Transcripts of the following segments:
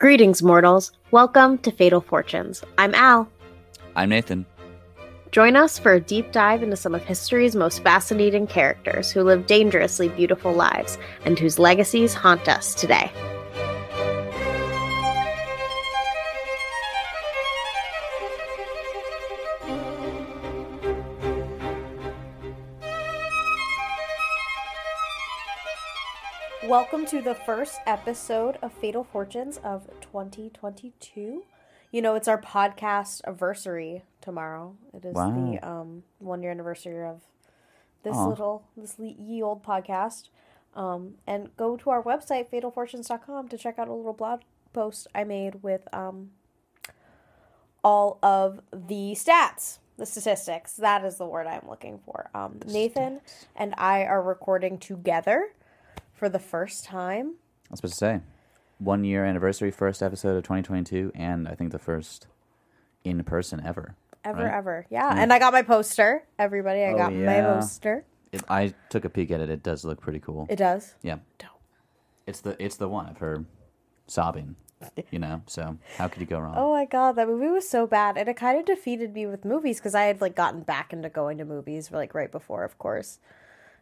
Greetings, mortals. Welcome to Fatal Fortunes. I'm Al. I'm Nathan. Join us for a deep dive into some of history's most fascinating characters who live dangerously beautiful lives and whose legacies haunt us today. Welcome to the first episode of Fatal Fortunes of 2022. You know, it's our podcast anniversary tomorrow. It is Wow. the um, one year anniversary of this Aw. little, this ye old podcast. Um, and go to our website, fatalfortunes.com, to check out a little blog post I made with um, all of the stats, the statistics. That is the word I'm looking for. Um, Nathan and I are recording together for the first time. I was supposed to say one year anniversary, first episode of 2022, and I think the first in person ever. Ever, Right. ever. Yeah. And I got my poster. Everybody, I Oh, got my poster. It, I took a peek at it. It does look pretty cool. It does. yeah, Dope. it's the it's the one of her sobbing. You know, so how could you go wrong? Oh my god, that movie was so bad. And it kind of defeated me with movies because I had like gotten back into going to movies like right before, of course.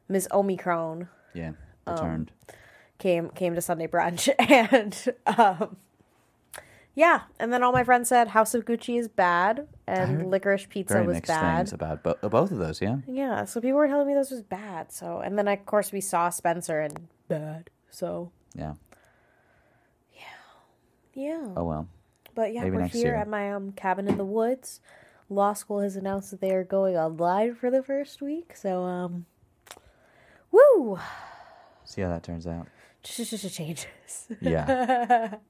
Miss Omicron Yeah, um, came came to Sunday brunch and um yeah, and then all my friends said House of Gucci is bad and Licorice Pizza was bad. things about bo- both of those. Yeah, Yeah, so people were telling me this was bad. So, and then of course we saw Spencer and bad. So, yeah. yeah. Yeah. Oh well. But yeah, Maybe we're here year. at my um cabin in the woods. Law school has announced that they are going online for the first week. So, um, woo, See how that turns out. changes. Yeah.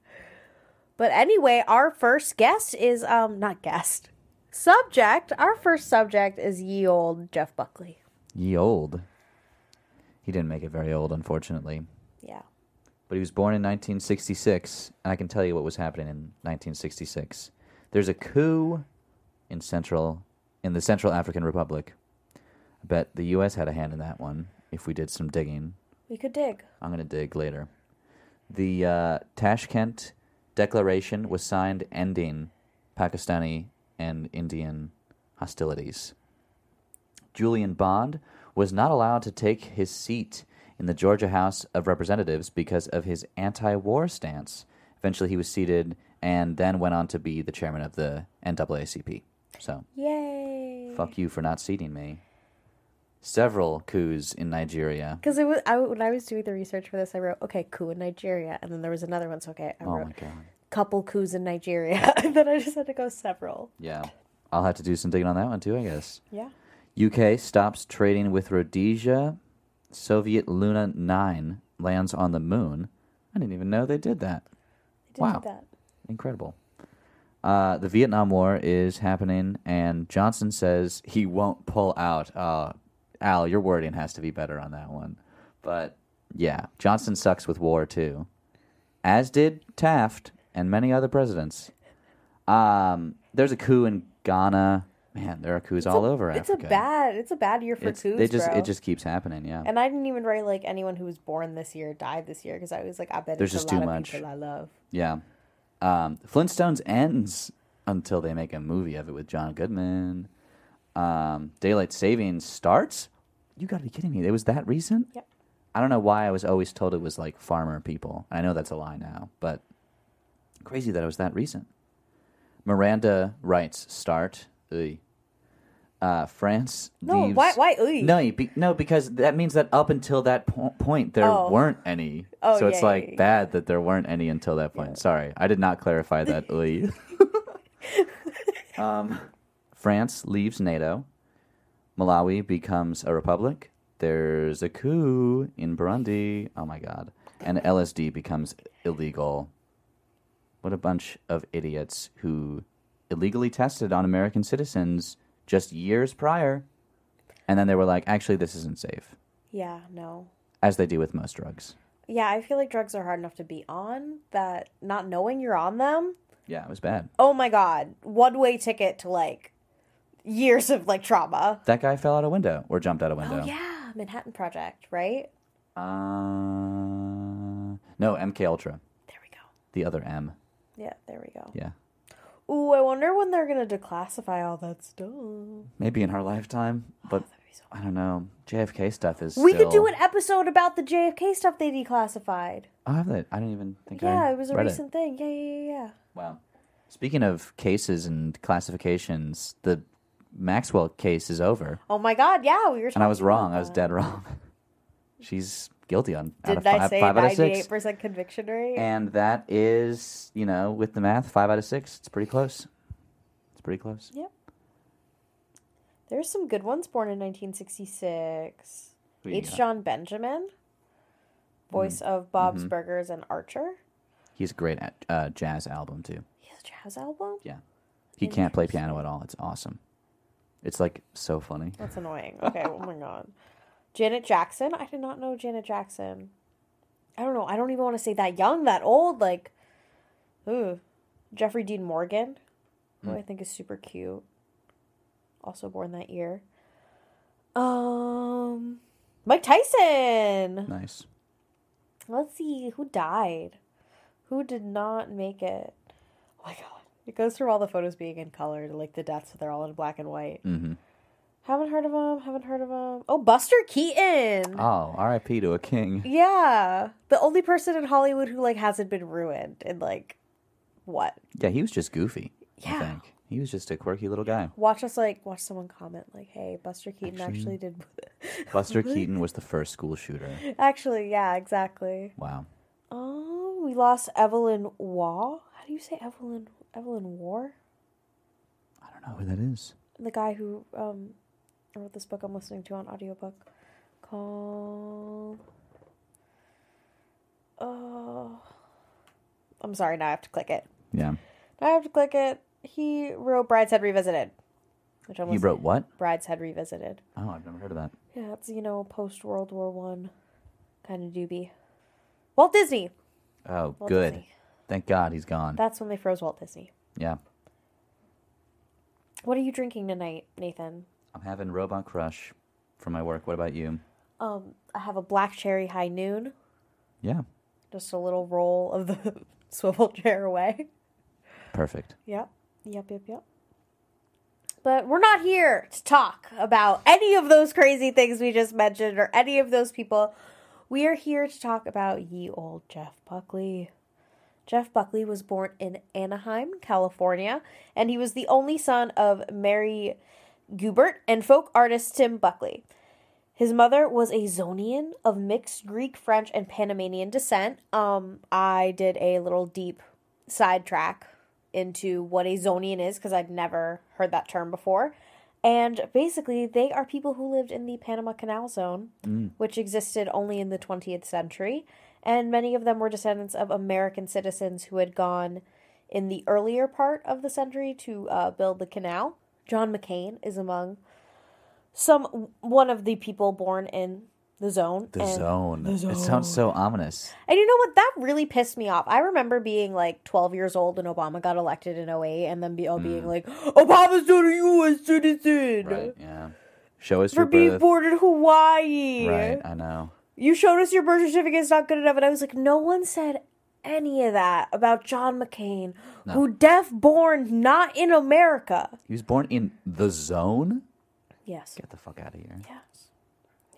But anyway, our first guest is um not guest subject. Our first subject is ye old Jeff Buckley. Ye old. He didn't make it very old, unfortunately. Yeah. But he was born in 1966, and I can tell you what was happening in 1966. There's a coup in Central, in the Central African Republic. I bet the U.S. had a hand in that one. If we did some digging, We could dig. I'm gonna dig later. The uh, Tashkent Declaration was signed, ending Pakistani and Indian hostilities. Julian Bond was not allowed to take his seat in the Georgia House of Representatives because of his anti war stance. Eventually, he was seated and then went on to be the chairman of the NAACP. So, Yay. fuck you for not seating me. Several coups in Nigeria. Because it was I, when I was doing the research for this, I wrote okay, coup in Nigeria, and then there was another one. So okay, I Oh wrote my god. couple coups in Nigeria, and then I just had to go several. Yeah. I'll have to do some digging on that one too, I guess. Yeah. UK stops trading with Rhodesia. Soviet Luna 9 lands on the moon. I didn't even know they did that. I did Wow. that. Incredible. Uh, the Vietnam War is happening, and Johnson says he won't pull out. Uh, Al, your wording has to be better on that one. But yeah, Johnson sucks with war too, as did Taft and many other presidents. Um, there's a coup in Ghana. Man, there are coups all over It's Africa. a bad. It's a bad year for It's, coups, they just bro. it just keeps happening. Yeah. And I didn't even write like anyone who was born this year died this year because I was like, I bet There's it's just a lot too of much. people I love. Yeah. Um, Flintstones ends until they make a movie of it with John Goodman. Um, Daylight Savings starts. You got to be kidding me! It was that recent. Yep. I don't know why I was always told it was like farmer people. I know that's a lie now, but crazy that it was that recent. Miranda rights start. Ugh. Uh, France No, leaves. why? Why? No, be, no, because that means that up until that po- point there Oh. weren't any. Oh, so it's yeah, like yeah, bad that there weren't any until that point. Sorry, I did not clarify that. Um, France leaves NATO. Malawi becomes a republic. There's a coup in Burundi. Oh my god! And LSD becomes illegal. What a bunch of idiots who illegally tested on American citizens just years prior. And then they were like, actually, this isn't safe, Yeah. No. as they do with most drugs. Yeah, I feel like drugs are hard enough to be on that not knowing you're on them. Yeah, it was bad. Oh my god, one way ticket to like years of like trauma. That guy fell out a window or jumped out a window. Oh yeah, Manhattan Project, right? Uh, no, MK Ultra, There we go. the other M. Yeah, there we go. Yeah. Ooh, I wonder when they're gonna declassify all that stuff. Maybe in her lifetime, but That'd so- I don't know. JFK stuff is. We could do an episode about the JFK stuff they declassified. I have that. I didn't even think. Yeah, I it was a recent thing. Yeah, yeah, yeah, yeah. Wow. Speaking of cases and classifications, the Maxwell case is over, Oh my God, yeah, we were. and I was wrong. I was dead wrong. She's guilty on out Did of I five, say five out of ninety-eight six, percent conviction rate? and that is, you know, with the math, five out of six. It's pretty close. It's pretty close. Yep. There's some good ones born in 1966. Who you H. got? Jon Benjamin, voice of Bob's Mhm. Burgers and Archer. He's a great at, uh, jazz album too. He has a jazz album. Yeah, he can't play piano at all. It's awesome. It's like so funny. That's annoying. Okay, oh my god. Janet Jackson. I did not know Janet Jackson. I don't know. I don't even want to say that young, that old. Like, ooh, Jeffrey Dean Morgan, who Mm. I think is super cute. Also born that year. Um, Mike Tyson. Nice. Let's see who died. Who did not make it? Oh my god. It goes through all the photos being in color, like the deaths, they're all in black and white. Mm-hmm. Haven't heard of him, haven't heard of him. Oh, Buster Keaton! Oh, R.I.P. to a king. Yeah. The only person in Hollywood who like hasn't been ruined in like what? Yeah, he was just goofy. I Yeah. think he was just a quirky little guy. Watch us like watch someone comment like, "Hey, Buster Keaton Actually- actually, did." Buster Keaton was the first school shooter. actually, yeah, exactly. Wow. Oh, we lost Evelyn Waugh. How do you say Evelyn Evelyn War? I don't know who that is. The guy who um wrote this book I'm listening to on audiobook called Oh. I'm sorry, now I have to click it. Yeah. Now I have to click it. He wrote Brideshead Revisited. Which I'm He wrote what? Brideshead Revisited. Oh, I've never heard of that. Yeah, it's you know post World War One kind of doobie. Walt Disney. Oh, Walt good. Disney. Thank God he's gone. That's when they froze Walt Disney. yeah. What are you drinking tonight, Nathan? I'm having Robot Crush for my work. What about you? Um, I have a black cherry high noon. Yeah. Just a little roll of the swivel chair away. Perfect. Yep. Yep, yep, yep. But we're not here to talk about any of those crazy things we just mentioned or any of those people. We are here to talk about ye old Jeff Buckley. Jeff Buckley was born in Anaheim, California, and he was the only son of Mary Guibert and folk artist Tim Buckley. His mother was a Zonian of mixed Greek, French, and Panamanian descent. Um, I did a little deep sidetrack into what a Zonian is because I'd never heard that term before. And basically, they are people who lived in the Panama Canal Zone, which existed only in the 20th century. And many of them were descendants of American citizens who had gone in the earlier part of the century to uh, build the canal. John McCain is among some one of the people born in the zone. The and- zone. The zone. It sounds so ominous. and you know what? That really pissed me off. I remember being like 12 years old and Obama got elected in 08 and then be all being like, Obama's not a U.S. citizen. Right. Yeah. Show us for your being birth. born in Hawaii. Right. I know. You showed us your birth certificate. It's not good enough. And I was like, no one said any of that about John McCain, who deaf born not in America. He was born in the zone. Yes. Get the fuck out of here. Yes.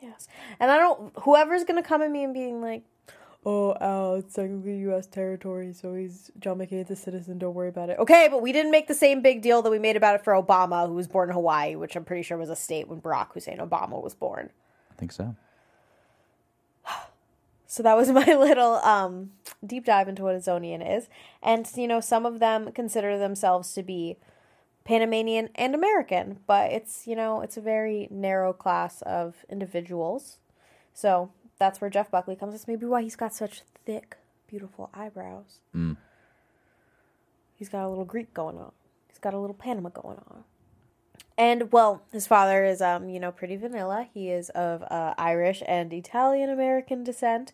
Yes. And I don't, whoever's going to come at me and being like, oh, Al, it's technically U.S. territory, so he's, John McCain's a citizen, don't worry about it. Okay, but we didn't make the same big deal that we made about it for Obama, who was born in Hawaii, which I'm pretty sure was a state when Barack Hussein Obama was born. I think so. So that was my little um, deep dive into what a Zonian is. And, you know, some of them consider themselves to be Panamanian and American, but it's, you know, it's a very narrow class of individuals. So that's where Jeff Buckley comes. That's maybe why he's got such thick, beautiful eyebrows. Mm. He's got a little Greek going on. He's got a little Panama going on. And well, his father is um, you know, pretty vanilla. He is of uh, Irish and Italian American descent.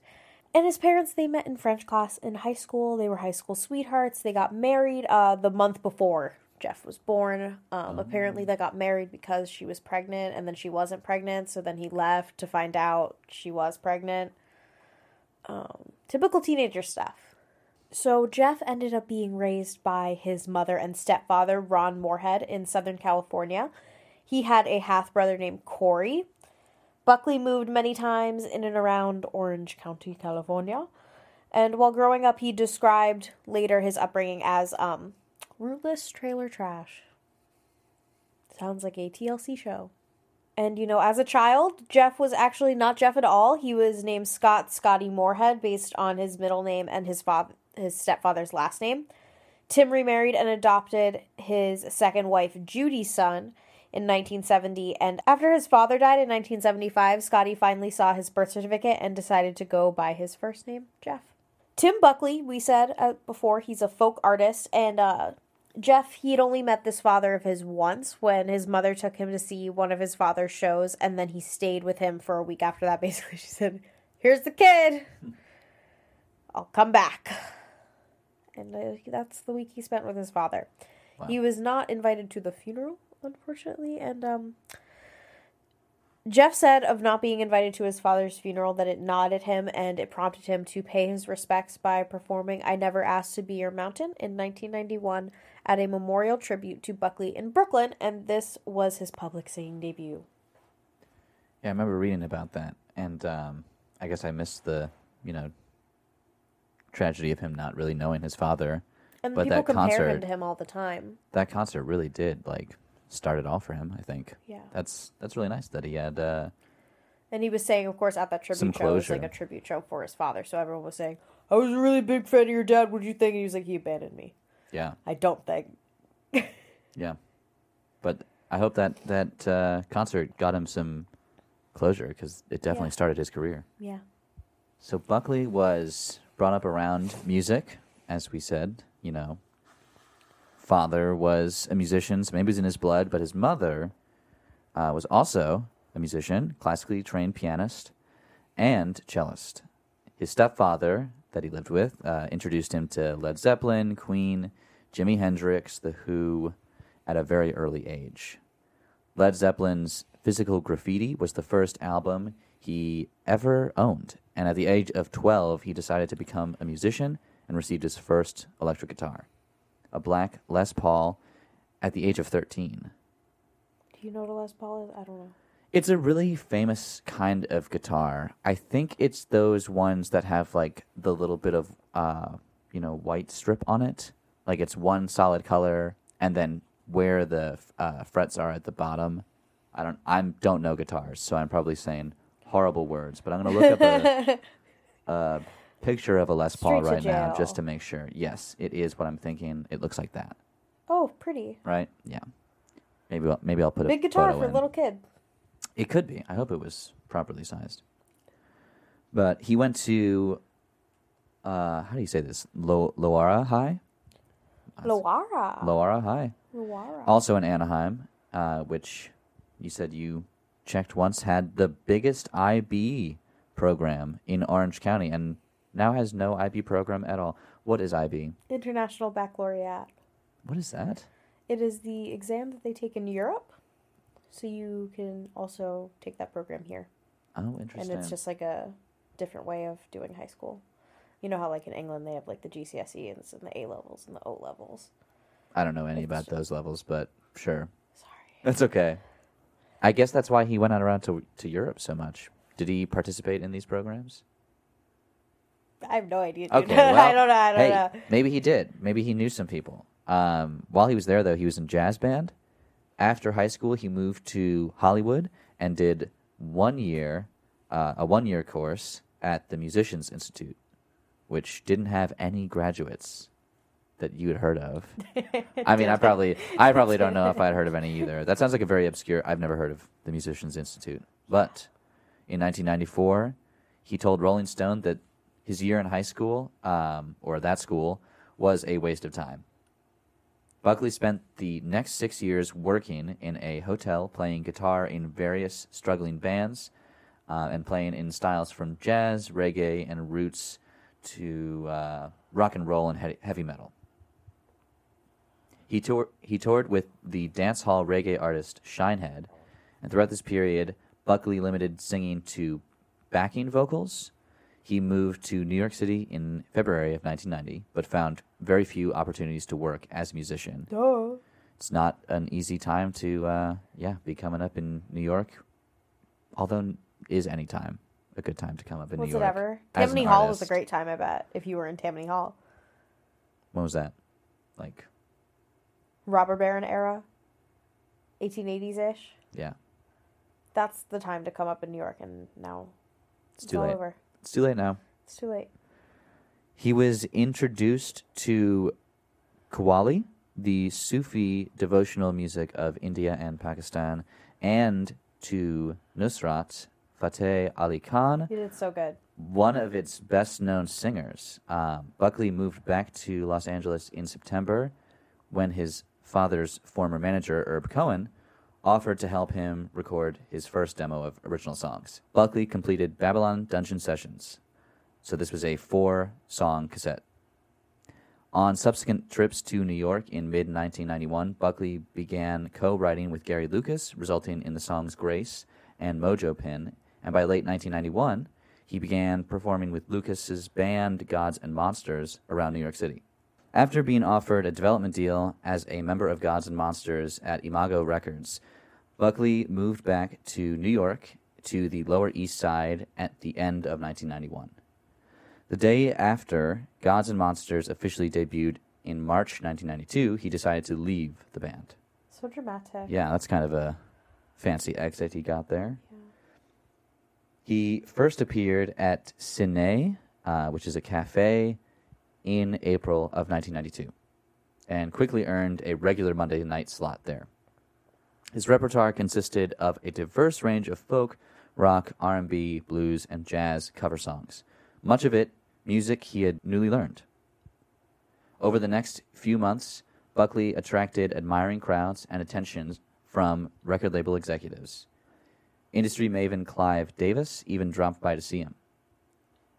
And his parents they met in French class in high school. They were high school sweethearts. They got married uh the month before Jeff was born. Um apparently they got married because she was pregnant and then she wasn't pregnant, so then he left to find out she was pregnant. Um typical teenager stuff. So Jeff ended up being raised by his mother and stepfather, Ron Moorhead, in Southern California. He had a half brother named Corey. Buckley moved many times in and around Orange County, California. And while growing up, he described later his upbringing as um, rootless trailer trash. Sounds like a TLC show. And, you know, as a child, Jeff was actually not Jeff at all. He was named Scott Scotty Moorhead based on his middle name and his father his stepfather's last name. Tim remarried and adopted his second wife, Judy's son, in 1970. And after his father died in 1975, Scotty finally saw his birth certificate and decided to go by his first name, Jeff. Tim Buckley, we said uh, before, he's a folk artist, and uh, Jeff, he'd only met this father of his once when his mother took him to see one of his father's shows, and then he stayed with him for a week after that. Basically, she said, Here's the kid. I'll come back. And uh, that's the week he spent with his father. Wow. He was not invited to the funeral, unfortunately, and um, Jeff said of not being invited to his father's funeral that it gnawed at him and it prompted him to pay his respects by performing I Never Asked to Be Your Mountain in 1991 at a memorial tribute to Buckley in Brooklyn, and this was his public singing debut. Yeah, I remember reading about that, and um, I guess I missed the you know tragedy of him not really knowing his father. And But people that compare him concert- to him all the time. That concert really did like start it all for him. I think. Yeah. That's that's really nice that he had. Uh, And he was saying, of course, at that tribute show, it was like a tribute show for his father. So everyone was saying, I was a really big fan of your dad. What do you think? And he was like, he abandoned me. yeah, I don't think. yeah. But I hope that that uh, concert got him some closure because it definitely Yeah. started his career. Yeah. So Buckley was brought up around music, as we said. You know, father was a musician, so maybe it was in his blood, but his mother uh, was also a musician, classically trained pianist, and cellist. His stepfather, that he lived with, uh, introduced him to Led Zeppelin, Queen, Jimi Hendrix, The Who, at a very early age. Led Zeppelin's Physical Graffiti was the first album he ever owned, and at the age of 12, he decided to become a musician and received his first electric guitar, a black Les Paul, at the age of 13. Do you know what a Les Paul is? I don't know. It's a really famous kind of guitar. I think it's those ones that have like the little bit of uh, you know, white strip on it. Like it's one solid color and then where the uh, frets are at the bottom. I don't I don't know guitars, so I'm probably saying horrible words, but I'm going to look up a, a picture of a Les Paul Streets of right now Jail. just to make sure. Yes, it is what I'm thinking. It looks like that, Oh, pretty. right? Yeah. Maybe I'll, maybe I'll put a Big guitar photo for a in. little kid. It could be. I hope it was properly sized. But he went to, uh, how do you say this? Lo- Loara High? Loara. Loara High. Loara. Also in Anaheim, uh, which you said you checked once, had the biggest IB program in Orange County and now has no IB program at all. What is IB? International Baccalaureate. What is that? It is the exam that they take in Europe. So you can also take that program here. Oh, interesting. And it's just like a different way of doing high school. You know how like in England they have like the GCSE and, and the A levels and the O levels. I don't know any It's about just- those levels, but sure. Sorry. That's okay. I guess that's why he went out around to to Europe so much. Did he participate in these programs? I have no idea. Dude. Okay, well, I don't know. I don't hey, know. maybe he did. Maybe he knew some people. Um, while he was there, though, he was in jazz band. After high school, he moved to Hollywood and did one year, uh, a one year course at the Musicians Institute, which didn't have any graduates that you had heard of. I mean, I probably, I probably don't know if I'd heard of any either. That sounds like a very obscure. I've never heard of the Musicians Institute. But in 1994, he told Rolling Stone that his year in high school, um, or that school, was a waste of time. Buckley spent the next six years working in a hotel, playing guitar in various struggling bands, uh, and playing in styles from jazz, reggae, and roots to uh, rock and roll and he- heavy metal. He, tour- he toured with the dance hall reggae artist Shinehead, and throughout this period, Buckley limited singing to backing vocals. He moved to New York City in February of 1990, but found very few opportunities to work as a musician. Duh. It's not an easy time to, uh, yeah, be coming up in New York. Although, is any time a good time to come up in Was New it York? ever? as an Tammany Hall was a artist? great time, I bet, if you were in Tammany Hall. When was that? Like, Robber Baron era, 1880s ish. yeah, That's the time to come up in New York, and now it's it's too all late. over. It's too late now. It's too late. He was introduced to Qawwali, the Sufi devotional music of India and Pakistan, and to Nusrat Fateh Ali Khan, You did so good. one of its best known singers. Um, Buckley moved back to Los Angeles in September when his father's former manager, Herb Cohen, offered to help him record his first demo of original songs. Buckley completed Babylon Dungeon Sessions. So this was a four song cassette. On subsequent trips to New York in mid 1991, Buckley began co writing with Gary Lucas, resulting in the songs Grace and Mojo Pin. And by late 1991, he began performing with Lucas's band Gods and Monsters around New York City. After being offered a development deal as a member of Gods and Monsters at Imago Records, Buckley moved back to New York to the Lower East Side at the end of 1991. The day after Gods and Monsters officially debuted in March 1992, he decided to leave the band. So dramatic. Yeah, that's kind of a fancy exit he got there. Yeah. He first appeared at Sin-é, uh, which is a cafe, in April of 1992, and quickly earned a regular Monday night slot there. His repertoire consisted of a diverse range of folk, rock, R&B, blues, and jazz cover songs. Much of it music he had newly learned. Over the next few months, Buckley attracted admiring crowds and attention from record label executives. Industry maven Clive Davis even dropped by to see him.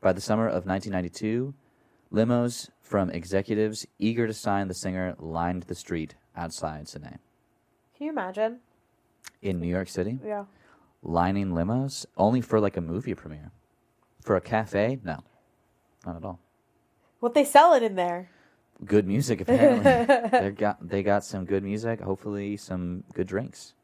By the summer of 1992, limos from executives eager to sign the singer lined the street outside Sin-é. Can you imagine? In New York City, Yeah. lining limos only for like a movie premiere. For a cafe, no, not at all. What they sell it in there. Good music, apparently. they got they got some good music. Hopefully, some good drinks.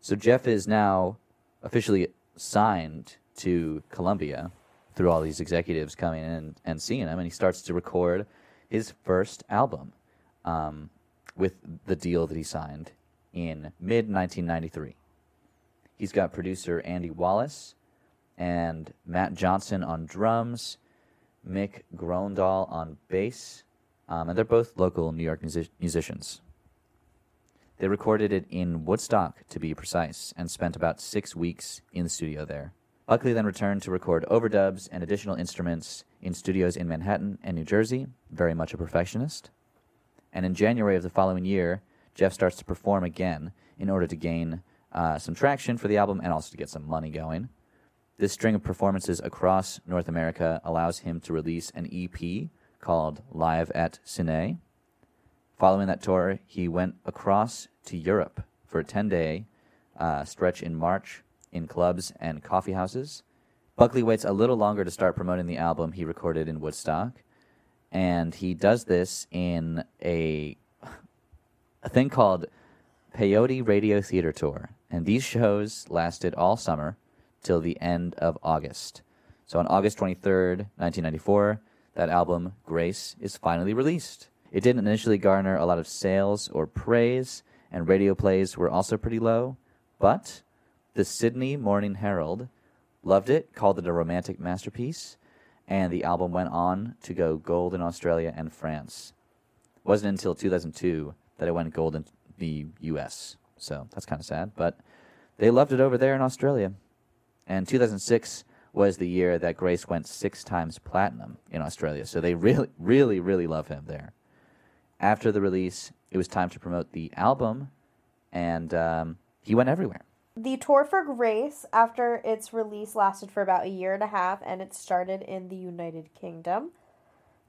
So Jeff is now officially signed to Columbia through all these executives coming in and seeing him, and he starts to record his first album um, with the deal that he signed in mid 1993. He's got producer Andy Wallace and Matt Johnson on drums, Mick Grondahl on bass, um, and they're both local New York music- musicians. They recorded it in Woodstock, to be precise, and spent about six weeks in the studio there. Buckley then returned to record overdubs and additional instruments in studios in Manhattan and New Jersey, very much a perfectionist. And in January of the following year, Jeff starts to perform again in order to gain uh, some traction for the album and also to get some money going. This string of performances across North America allows him to release an EP called Live at Sin-é. Following that tour, he went across to Europe for a 10 day uh, stretch in March in clubs and coffee houses. Buckley waits a little longer to start promoting the album he recorded in Woodstock, and he does this in a, a thing called Peyote Radio Theater Tour. And these shows lasted all summer till the end of August. So on August 23rd, 1994, that album, Grace, is finally released. It didn't initially garner a lot of sales or praise, and radio plays were also pretty low, but the Sydney Morning Herald loved it, called it a romantic masterpiece, and the album went on to go gold in Australia and France. It wasn't until 2002 that it went gold in the US. So that's kind of sad, but they loved it over there in Australia. And 2006 was the year that Grace went six times platinum in Australia. So they really, really, really love him there. After the release, it was time to promote the album, and um, he went everywhere. The tour for Grace, after its release, lasted for about a year and a half, and it started in the United Kingdom.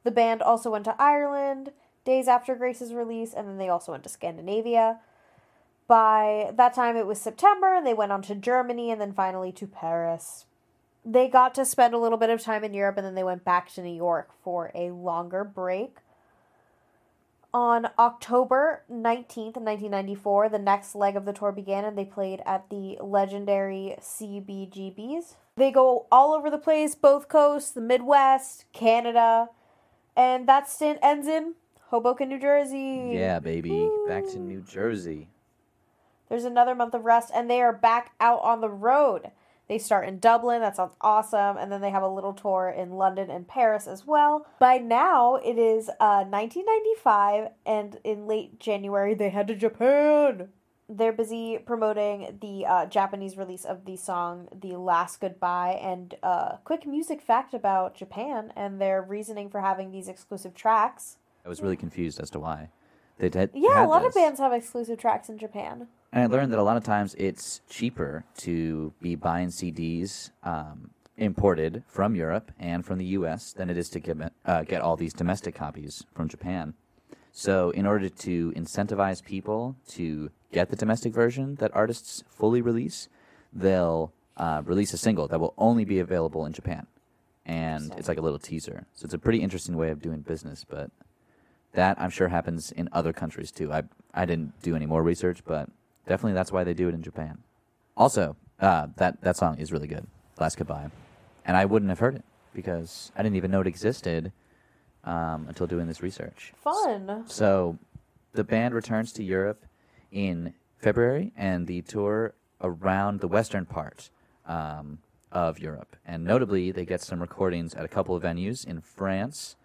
The band also went to Ireland days after Grace's release, and then they also went to Scandinavia. By that time, it was September, and they went on to Germany and then finally to Paris. they got to spend a little bit of time in Europe and then they went back to New York for a longer break. On October 19th, 1994, the next leg of the tour began and they played at the legendary CBGBs. They go all over the place, both coasts, the Midwest, Canada, and that stint ends in Hoboken, New Jersey. Yeah, baby. Back to New Jersey. There's another month of rest, and they are back out on the road. They start in Dublin, that sounds awesome, and then they have a little tour in London and Paris as well. By now, it is uh, 1995, and in late January, they head to Japan. They're busy promoting the uh, Japanese release of the song The Last Goodbye. And uh, quick music fact about Japan and their reasoning for having these exclusive tracks. I was really confused as to why. They did. Yeah, had a lot of bands have exclusive tracks in Japan. And I learned that a lot of times it's cheaper to be buying CDs um, imported from Europe and from the U.S. than it is to get uh, get all these domestic copies from Japan. So, in order to incentivize people to get the domestic version that artists fully release, they'll uh, release a single that will only be available in Japan, and it's like a little teaser. So, it's a pretty interesting way of doing business, but. That I'm sure happens in other countries too. I I didn't do any more research, but definitely that's why they do it in Japan. Also, uh, that that song is really good, "Last Goodbye," and I wouldn't have heard it because I didn't even know it existed um, until doing this research. Fun. So, the band returns to Europe in February, and the tour around the western part um, of Europe, and notably, they get some recordings at a couple of venues in France.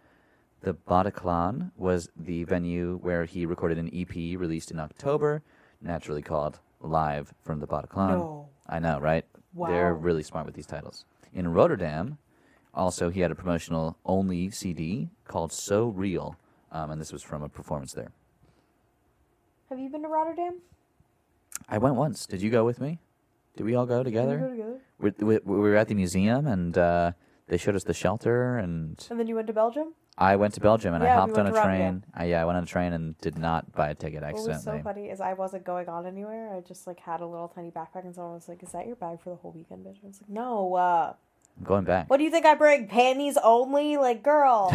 The Bataclan was the venue where he recorded an EP released in October, naturally called Live from the Bataclan. No. I know, right? Wow. They're really smart with these titles. In Rotterdam, also, he had a promotional only CD called So Real, um, and this was from a performance there. Have you been to Rotterdam? I went once. Did you go with me? Did we all go together? together. We, we, we were at the museum, and uh, they showed us the shelter, and And then you went to Belgium? I went to Belgium, and I Yeah, we hopped on went a to train. Rotterdam. Uh, yeah, I went on a train and did not buy a ticket What was so accidentally. funny is I wasn't going on anywhere. I just like had a little tiny backpack and someone was like, Is that your bag for the whole weekend, bitch? I was like, No, uh I'm going back. what do you think I bring? Panties only? Like, girl.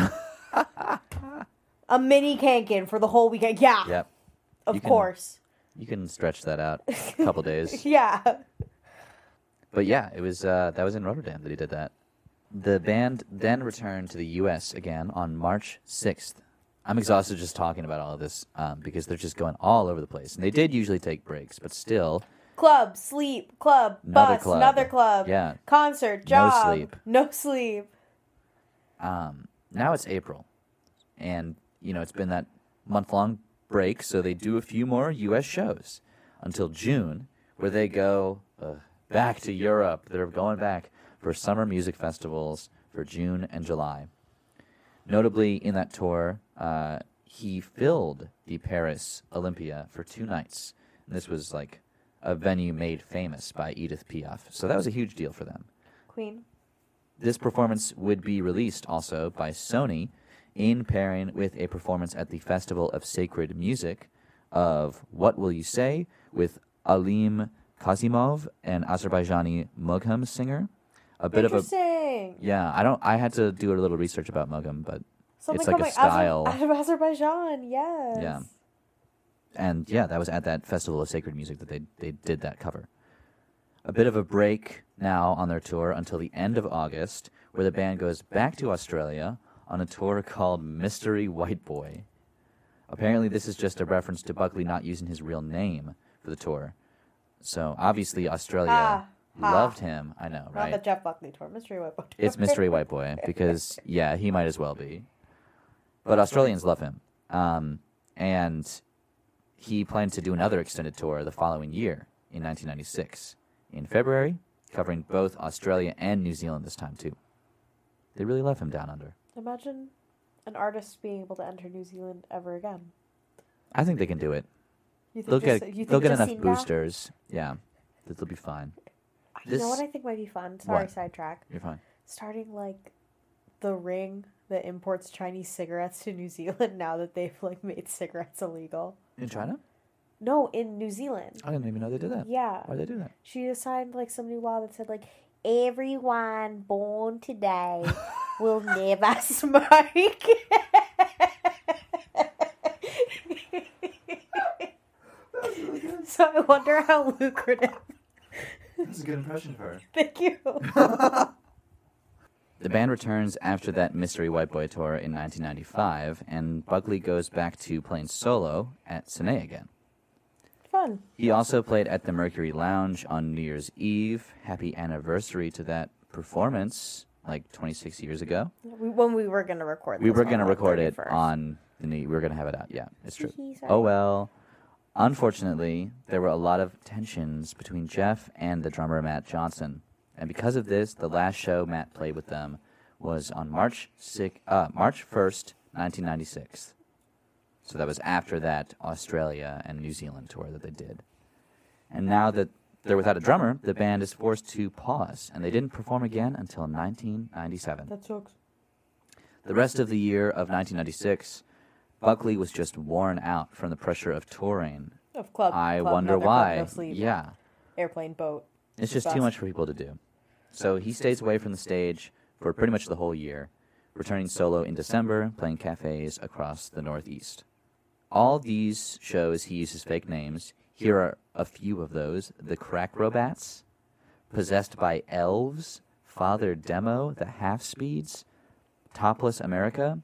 a mini kankin for the whole weekend. Yeah. Yep. Of You can- course. You can stretch that out a couple days. Yeah. But yeah, it was uh, that was in Rotterdam that he did that. The band then returned to the U.S. again on March sixth. I'm exhausted just talking about all of this um, because they're just going all over the place, and they did usually take breaks, but still, Club, sleep, club, Another bus, club. another club. Yeah. Concert, No job. sleep. No sleep. um, now it's April, and you know it's been that month long break, so they do a few more U.S. shows until June, where they go uh, back to Europe. They're going back for summer music festivals for June and July. Notably, in that tour, uh, he filled the Paris Olympia for two nights. And this was like a venue made famous by Edith Piaf, so that was a huge deal for them. Queen. This performance would be released also by Sony in pairing with a performance at the Festival of Sacred Music of What Will You Say with Alim Kazimov, an Azerbaijani Mugham singer. A bit of a Interesting. yeah. I don't. I had to do a little research about Mugham, but Something it's like a style. out of Azerbaijan. Yes. Yeah. and yeah, that was at that Festival of Sacred Music that they they did that cover. A bit of a break now on their tour until the end of August, where the band goes back to Australia on a tour called Mystery White Boy. Apparently, this is just a reference to Buckley not using his real name for the tour. So obviously, Australia Ah, ha. loved him. I know, right? Not right? the Jeff Buckley tour. Mystery White Boy. tour. It's Mystery White Boy because yeah, he might as well be. But Australians love him, um, and he planned to do another extended tour the following year in 1996 in February, covering both Australia and New Zealand this time too. They really love him down under. Imagine an artist being able to enter New Zealand ever again. I think they can do it. You think They'll just- get you think they'll get enough Jacinda- boosters. Yeah, they'll be fine. You know what I think might be fun? Sorry, What? sidetrack. You're fine. Starting like the ring that imports Chinese cigarettes to New Zealand now that they've like made cigarettes illegal. In China? No, in New Zealand. I didn't even know they did that. Yeah. Why they do that? She signed like some new law that said like Everyone born today will never smoke. so I wonder how lucrative. That's a good impression of her. Thank you. The band returns after that Mystery White Boy tour in 1995, and Buckley goes back to playing solo at Sin-é again. Fun. He also played at the Mercury Lounge on New Year's Eve. Happy anniversary to that performance, like 26 years ago. We, when we were gonna record, We this were on going to the record it 31st. on the new. We were going to have it out. Yeah, it's true. Sorry. Oh well. Unfortunately, there were a lot of tensions between Jeff and the drummer Matt Johnson, and because of this, the last show Matt played with them was on March six, uh, March first, 1996. So that was after that Australia and New Zealand tour that they did. And now that they're without a drummer, the band is forced to pause, and they didn't perform again until 1997. That sucks. The rest of the year of 1996, Buckley was just worn out from the pressure of touring. Of club. I club, wonder another club, why. no sleep, yeah, Airplane, boat. it's just too much for people to do. So he stays away from the stage for pretty much the whole year, returning solo in December, playing cafes across the Northeast. All these shows he uses fake names. Here are a few of those: the Crack Robats, Possessed by Elves, Father Demo, the Half Speeds, Topless America.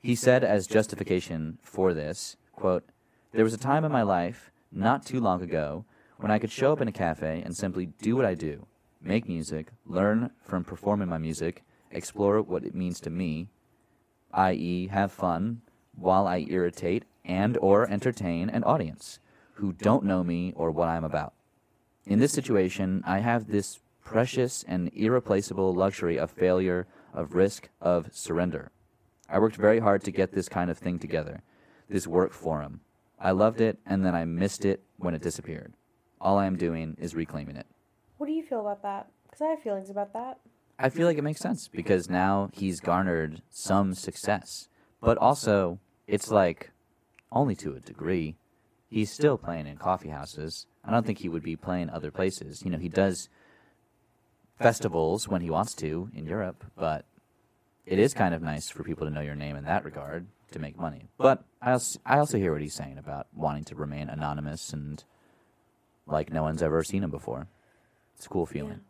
He said as justification for this, quote, There was a time in my life, not too long ago, when I could show up in a cafe and simply do what I do make music, learn from performing my music, explore what it means to me, i.e., have fun while I irritate and or entertain an audience who don't know me or what I'm about. In this situation, I have this precious and irreplaceable luxury of failure, of risk, of surrender. I worked very hard to get this kind of thing together, this work forum. I loved it, and then I missed it when it disappeared. All I am doing is reclaiming it. What do you feel about that? Because I have feelings about that. I feel like it makes sense because now he's garnered some success, but also it's like only to a degree. He's still playing in coffee houses. I don't think he would be playing other places. You know, he does festivals when he wants to in Europe, but it is kind of nice for people to know your name in that regard to make money. But I also, I also hear what he's saying about wanting to remain anonymous and like no one's ever seen him before. It's a cool feeling.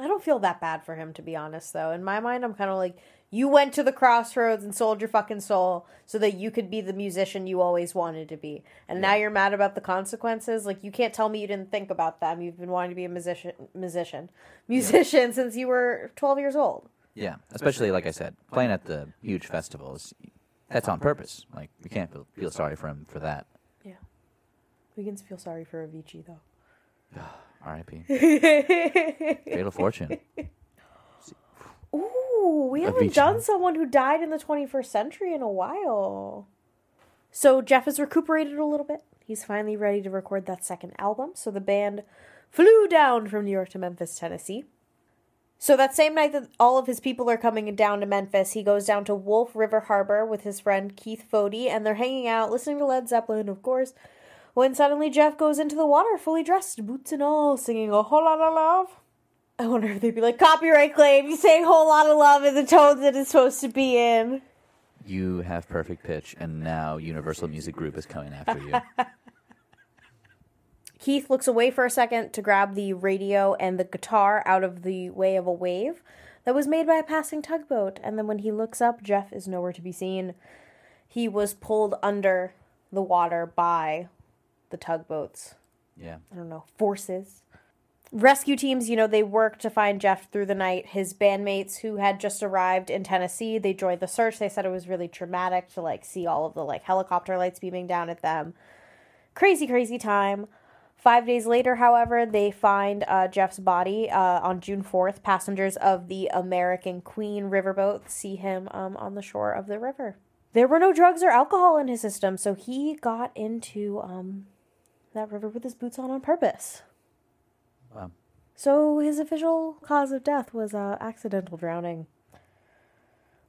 I don't feel that bad for him, to be honest, though. In my mind, I'm kind of like, you went to the crossroads and sold your fucking soul so that you could be the musician you always wanted to be. And now you're mad about the consequences. Like, you can't tell me you didn't think about them. You've been wanting to be a musician, musician, musician since you were 12 years old. Yeah, especially like I said, playing at the huge festivals. That's on purpose. Like we can't feel, feel sorry for him for that. Yeah. We can feel sorry for Avicii, though. R.I.P. Fatal Fortune. Ooh, we haven't Avicii. done someone who died in the 21st century in a while. So Jeff has recuperated a little bit. He's finally ready to record that second album. So the band flew down from New York to Memphis, Tennessee. So that same night that all of his people are coming down to Memphis, he goes down to Wolf River Harbor with his friend Keith Foti, and they're hanging out, listening to Led Zeppelin, of course. When suddenly Jeff goes into the water, fully dressed, boots and all, singing a whole lot of love. I wonder if they'd be like, copyright claim, you say a whole lot of love in the tones that it's supposed to be in. You have perfect pitch, and now Universal Music Group is coming after you. Keith looks away for a second to grab the radio and the guitar out of the way of a wave that was made by a passing tugboat, and then when he looks up, Jeff is nowhere to be seen. He was pulled under the water by the tugboat's, yeah. I don't know, forces. Rescue teams, you know, they worked to find Jeff through the night. His bandmates who had just arrived in Tennessee, they joined the search. They said it was really traumatic to like see all of the like helicopter lights beaming down at them. Crazy, crazy time. Five days later, however, they find uh, Jeff's body uh, on June 4th. Passengers of the American Queen riverboat see him um, on the shore of the river. There were no drugs or alcohol in his system, so he got into um, that river with his boots on on purpose. Wow. So his official cause of death was uh, accidental drowning.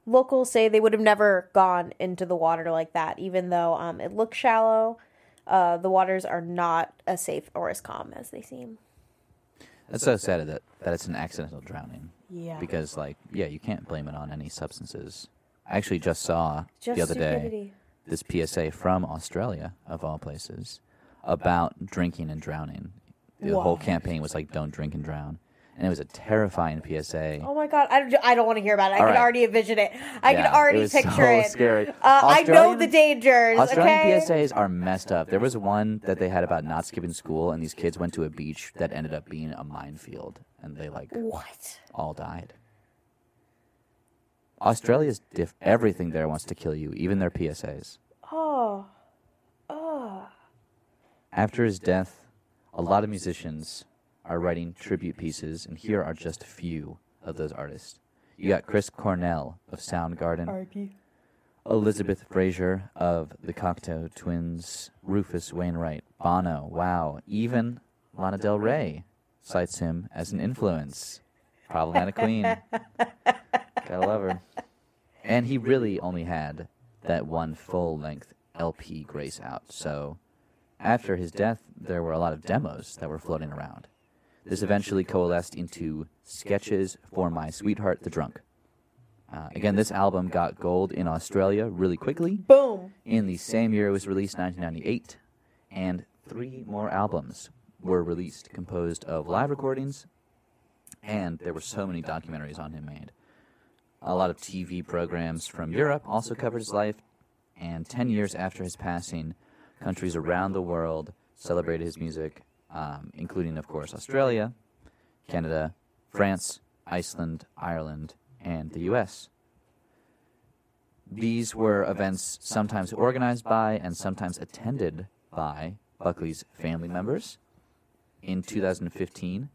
Locals say they would have never gone into the water like that, even though um, it looks shallow. Uh, the waters are not as safe or as calm as they seem. That's so sad that that it's an accidental drowning Yeah. because, like, yeah, you can't blame it on any substances. I actually just saw Just the other day this PSA from Australia, of all places, about drinking and drowning. The whole campaign was like, "Don't drink and drown," and it was a terrifying PSA. Oh my god, I don't, I don't want to hear about it. I All can right. already envision it. I Yeah, can already picture it was picture so it. scary. Uh, I know the dangers. Australian okay. PSAs are messed up. There was one that they had about not skipping school, and these kids went to a beach that ended up being a minefield, and they like What? all died. Australia's diff- everything there wants to kill you, even their PSAs. Oh. Oh. After his death, a lot of musicians are writing tribute pieces, and here are just a few of those artists. You got Chris Cornell of Soundgarden, R.I.P. Elizabeth Fraser of the Cocteau Twins, Rufus Wainwright, Bono, wow, even Lana Del Rey cites him as an influence. Problematic Queen. Gotta love her. And he really only had that one full length LP Grace out, so after his death, there were a lot of demos that were floating around. This eventually coalesced into Sketches for My Sweetheart the Drunk. Uh, again, this album got gold in Australia really quickly. Boom. In the same year it was released, 1998, and three more albums were released, composed of live recordings, and there were so many documentaries on him made. A lot of TV programs from Europe also covered his life, and 10 years after his passing, countries around the world celebrated his music, um, including, of course, Australia, Canada, France, Iceland, Ireland, and the US. These were events sometimes organized by and sometimes attended by Buckley's family members. In 2015,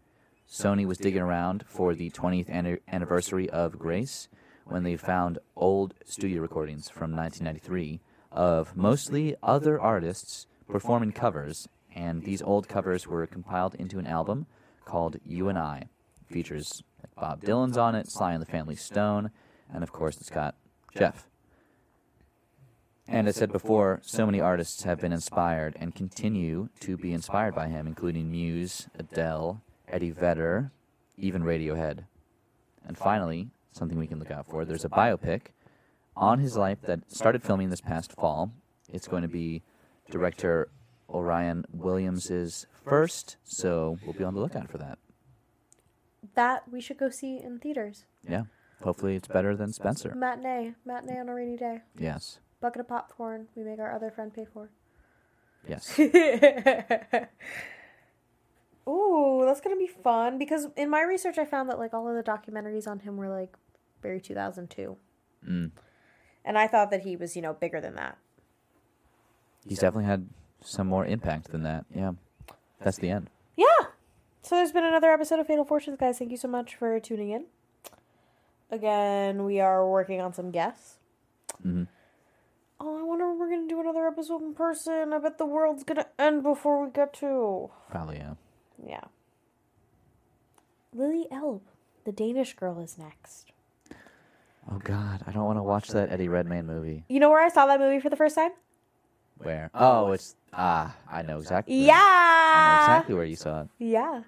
Sony was digging around for the 20th anniversary of Grace when they found old studio recordings from 1993 of mostly other artists performing covers, and these old covers were compiled into an album called You and I. features like Bob Dylan's on it, Sly and the Family Stone, and of course it's got Jeff. And as said before, so many artists have been inspired and continue to be inspired by him, including Muse, Adele, Eddie Vedder, even Radiohead. And finally, something we can look out for there's a biopic on his life that started filming this past fall. It's going to be director Orian Williams's first, so we'll be on the lookout for that. That we should go see in theaters. Yeah. Hopefully it's better than Spencer. Matinee. Matinee on a rainy day. Yes. Bucket of popcorn we make our other friend pay for. Yes. Ooh, that's gonna be fun because in my research I found that like all of the documentaries on him were like very 2002, Mm. and I thought that he was you know bigger than that. He's definitely had some more impact than that. Yeah. That's the end. Yeah. So there's been another episode of Fatal Fortunes, guys. Thank you so much for tuning in. Again, we are working on some guests. Mm-hmm. Oh, I wonder if we're gonna do another episode in person. I bet the world's gonna end before we get to. Probably, yeah. Yeah. Lili Elbe, the Danish girl, is next. Oh, God. I don't want to watch that Eddie Redmayne movie. You know where I saw that movie for the first time? Where? Oh, it's. Ah, I know exactly. Yeah. I know exactly where you saw it. Yeah.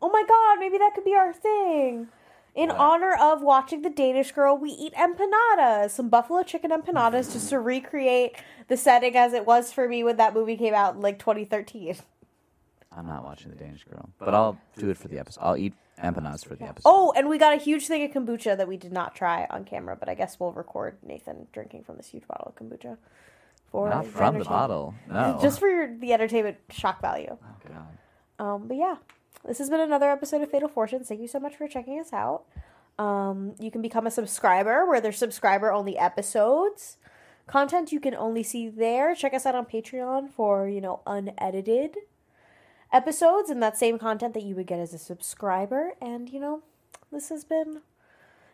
Oh my god, maybe that could be our thing. In What? honor of watching the Danish girl, we eat empanadas, some buffalo chicken empanadas, just to recreate the setting as it was for me when that movie came out in like 2013. I'm not watching The Danish Girl. But I'll do it for the episode. I'll eat empanadas for the episode. Oh, and we got a huge thing of kombucha that we did not try on camera, but I guess we'll record Nathan drinking from this huge bottle of kombucha. For Not from the bottle. No. Just for your, the entertainment shock value. Oh, God. Um, but yeah, this has been another episode of Fatal Fortunes. Thank you so much for checking us out. Um, you can become a subscriber where there's subscriber only episodes. Content you can only see there. Check us out on Patreon for, you know, unedited episodes and that same content that you would get as a subscriber. And, you know, this has been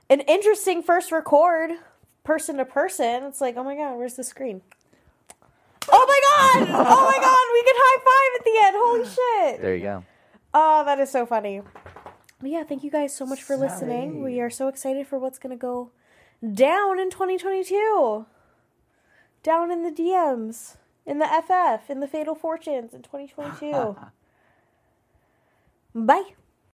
an interesting first record person to person. It's like, oh my god, where's the screen? Oh my god! Oh my god, we can high five at the end. Holy shit. There you go. Oh, that is so funny. But yeah, thank you guys so much for listening. We are so excited for what's going to go down in 2022. Down in the DMs, in the FF, in the Fatal Fortunes in 2022. Bye.